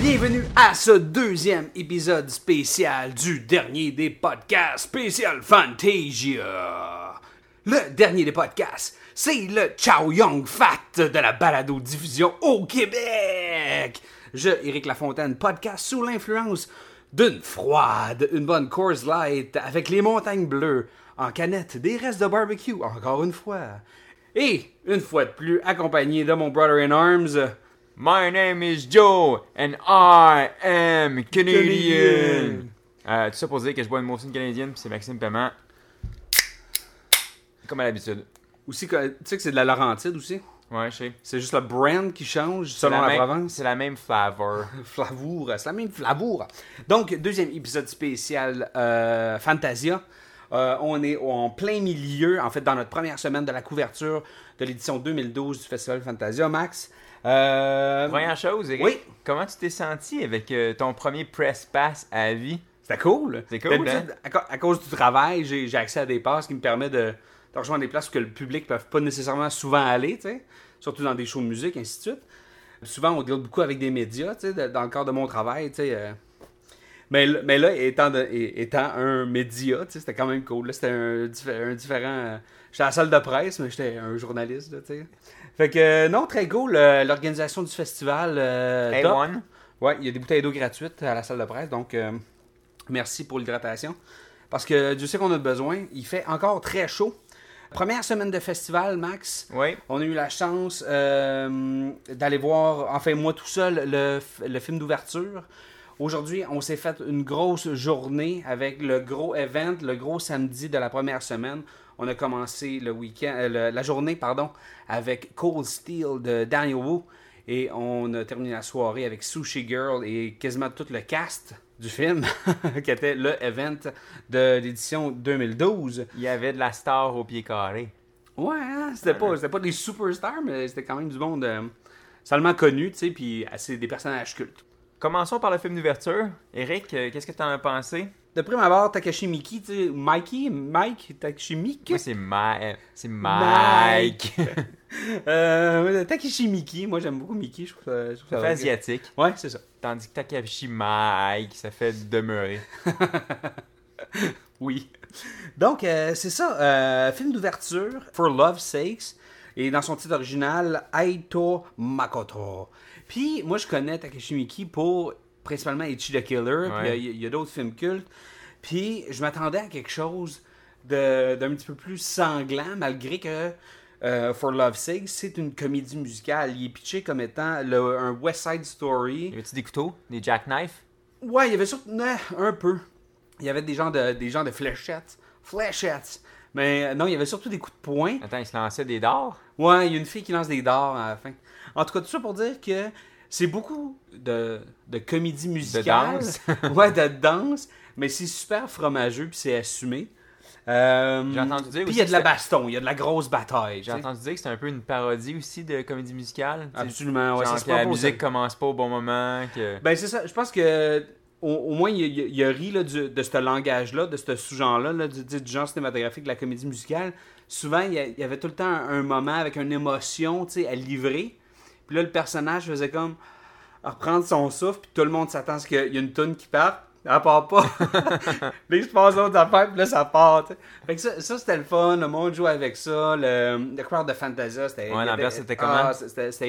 Bienvenue à ce deuxième épisode spécial du dernier des podcasts spécial Fantasia. Le dernier des podcasts, c'est le Chow Young Fat de la balado-diffusion au Québec. Je, Éric Lafontaine, podcast sous l'influence d'une froide, une bonne Coors Light avec les montagnes bleues en canette, des restes de barbecue, encore une fois. Et, une fois de plus, accompagné de mon brother in arms, My name is Joe and I am Canadian. Canadian. Euh, tout ça pour dire que je bois une Molson canadienne puis c'est Maxime Paiement. Comme à l'habitude. aussi, tu sais que c'est de la Laurentide aussi? Ouais, je sais. C'est juste le brand qui change selon la, même- province? C'est la même flavor. Flavour, c'est la même flavour. Donc, deuxième épisode spécial euh, Fantasia. Euh, on est en plein milieu, en fait, dans notre première semaine de la couverture de l'édition 2012 du Festival Fantasia. Max, euh, Première chose, Eric. Oui? Comment tu t'es senti avec ton premier press pass à vie? c'était cool. C'est cool, hein? à, à cause du travail, j'ai accès à des passes qui me permettent de, de rejoindre des places que le public ne peut pas nécessairement souvent aller, surtout dans des shows de musique, ainsi de suite. Souvent, on deal beaucoup avec des médias, de- dans le cadre de mon travail, euh. Mais, mais là, étant, de- é- étant un média, c'était quand même cool. C'était un, diffé- un différent. euh, J'étais à la salle de presse, mais j'étais un journaliste, là. Fait que, euh, non, très cool. L'organisation du festival. euh. Ouais, il y a des bouteilles d'eau gratuites à la salle de presse, donc euh, merci pour l'hydratation. Parce que Dieu sait qu'on a besoin. Il fait encore très chaud. Première semaine de festival, Max. Oui. On a eu la chance euh, d'aller voir, enfin moi tout seul, le, film d'ouverture. Aujourd'hui, on s'est fait une grosse journée avec le gros event, le gros samedi de la première semaine. On a commencé le week-end, euh, la journée, pardon, avec Cold Steel de Daniel Wu. Et on a terminé la soirée avec Sushi Girl et quasiment tout le cast du film, qui était le event de l'édition 2012. Il y avait de la star au pied carré. Ouais, hein, c'était pas, pas des superstars, mais c'était quand même du monde euh, seulement connu, tu sais, puis assez des personnages cultes. Commençons par le film d'ouverture. Eric, euh, qu'est-ce que tu en as pensé? De prime abord, Takashi Miki, tu sais, Mikey, Mike, Takashi Miki. Moi, c'est euh, c'est Mike. Euh, Takashi Miki, moi j'aime beaucoup Miki, je trouve ça, je trouve Ça ça fait asiatique. Ouais, c'est ça. Tandis que Takashi Mike, ça fait demeurer. Oui. Donc, euh, c'est ça. euh, film d'ouverture, For Love's Sakes. Et dans son titre original, Aito Makoto. Puis, moi, je connais Takashi Miki pour principalement Ichi the Killer. Puis, il y a- d'autres films cultes. Puis, je m'attendais à quelque chose de- d'un petit peu plus sanglant, malgré que euh, For Love's Sakes, c'est une comédie musicale. Il est pitché comme étant le- un West Side Story. Y avait-tu des couteaux? Des jackknives? Ouais, il y avait surtout un peu. Il y avait des gens de des gens de fléchettes, fléchettes. Mais euh, non, il y avait surtout des coups de poing. Attends, il se lançait des dards? Ouais, il y a une fille qui lance des dards à la fin. En tout cas, tout ça pour dire que c'est beaucoup de, de comédie musicale. danse. ouais, de danse. Mais c'est super fromageux puis c'est assumé. Euh, J'ai entendu dire Puis il y a de la baston, il y a de la grosse bataille. J'ai entendu dire que c'était un peu une parodie aussi de comédie musicale. Absolument, ouais, genre que la musique commence pas au bon moment. Que... Ben c'est ça. Je pense que au, au moins il, il- il a ri là, du- de ce langage-là, de ce sous-genre-là, là, du, du genre cinématographique de la comédie musicale. Souvent, il y, avait tout le temps un, un moment avec une émotion, à livrer. Puis là, le personnage faisait comme reprendre son souffle, puis tout le monde s'attend à ce qu'il y ait une toune qui parte. Elle part pas. là, il se passe d'autres affaires, puis là, ça part. Fait que ça, ça, c'était le fun. Le monde jouait avec ça. Le, le crowd de Fantasia, c'était. Ouais, l'ambiance, c'était Ah, comment? c'était c'était.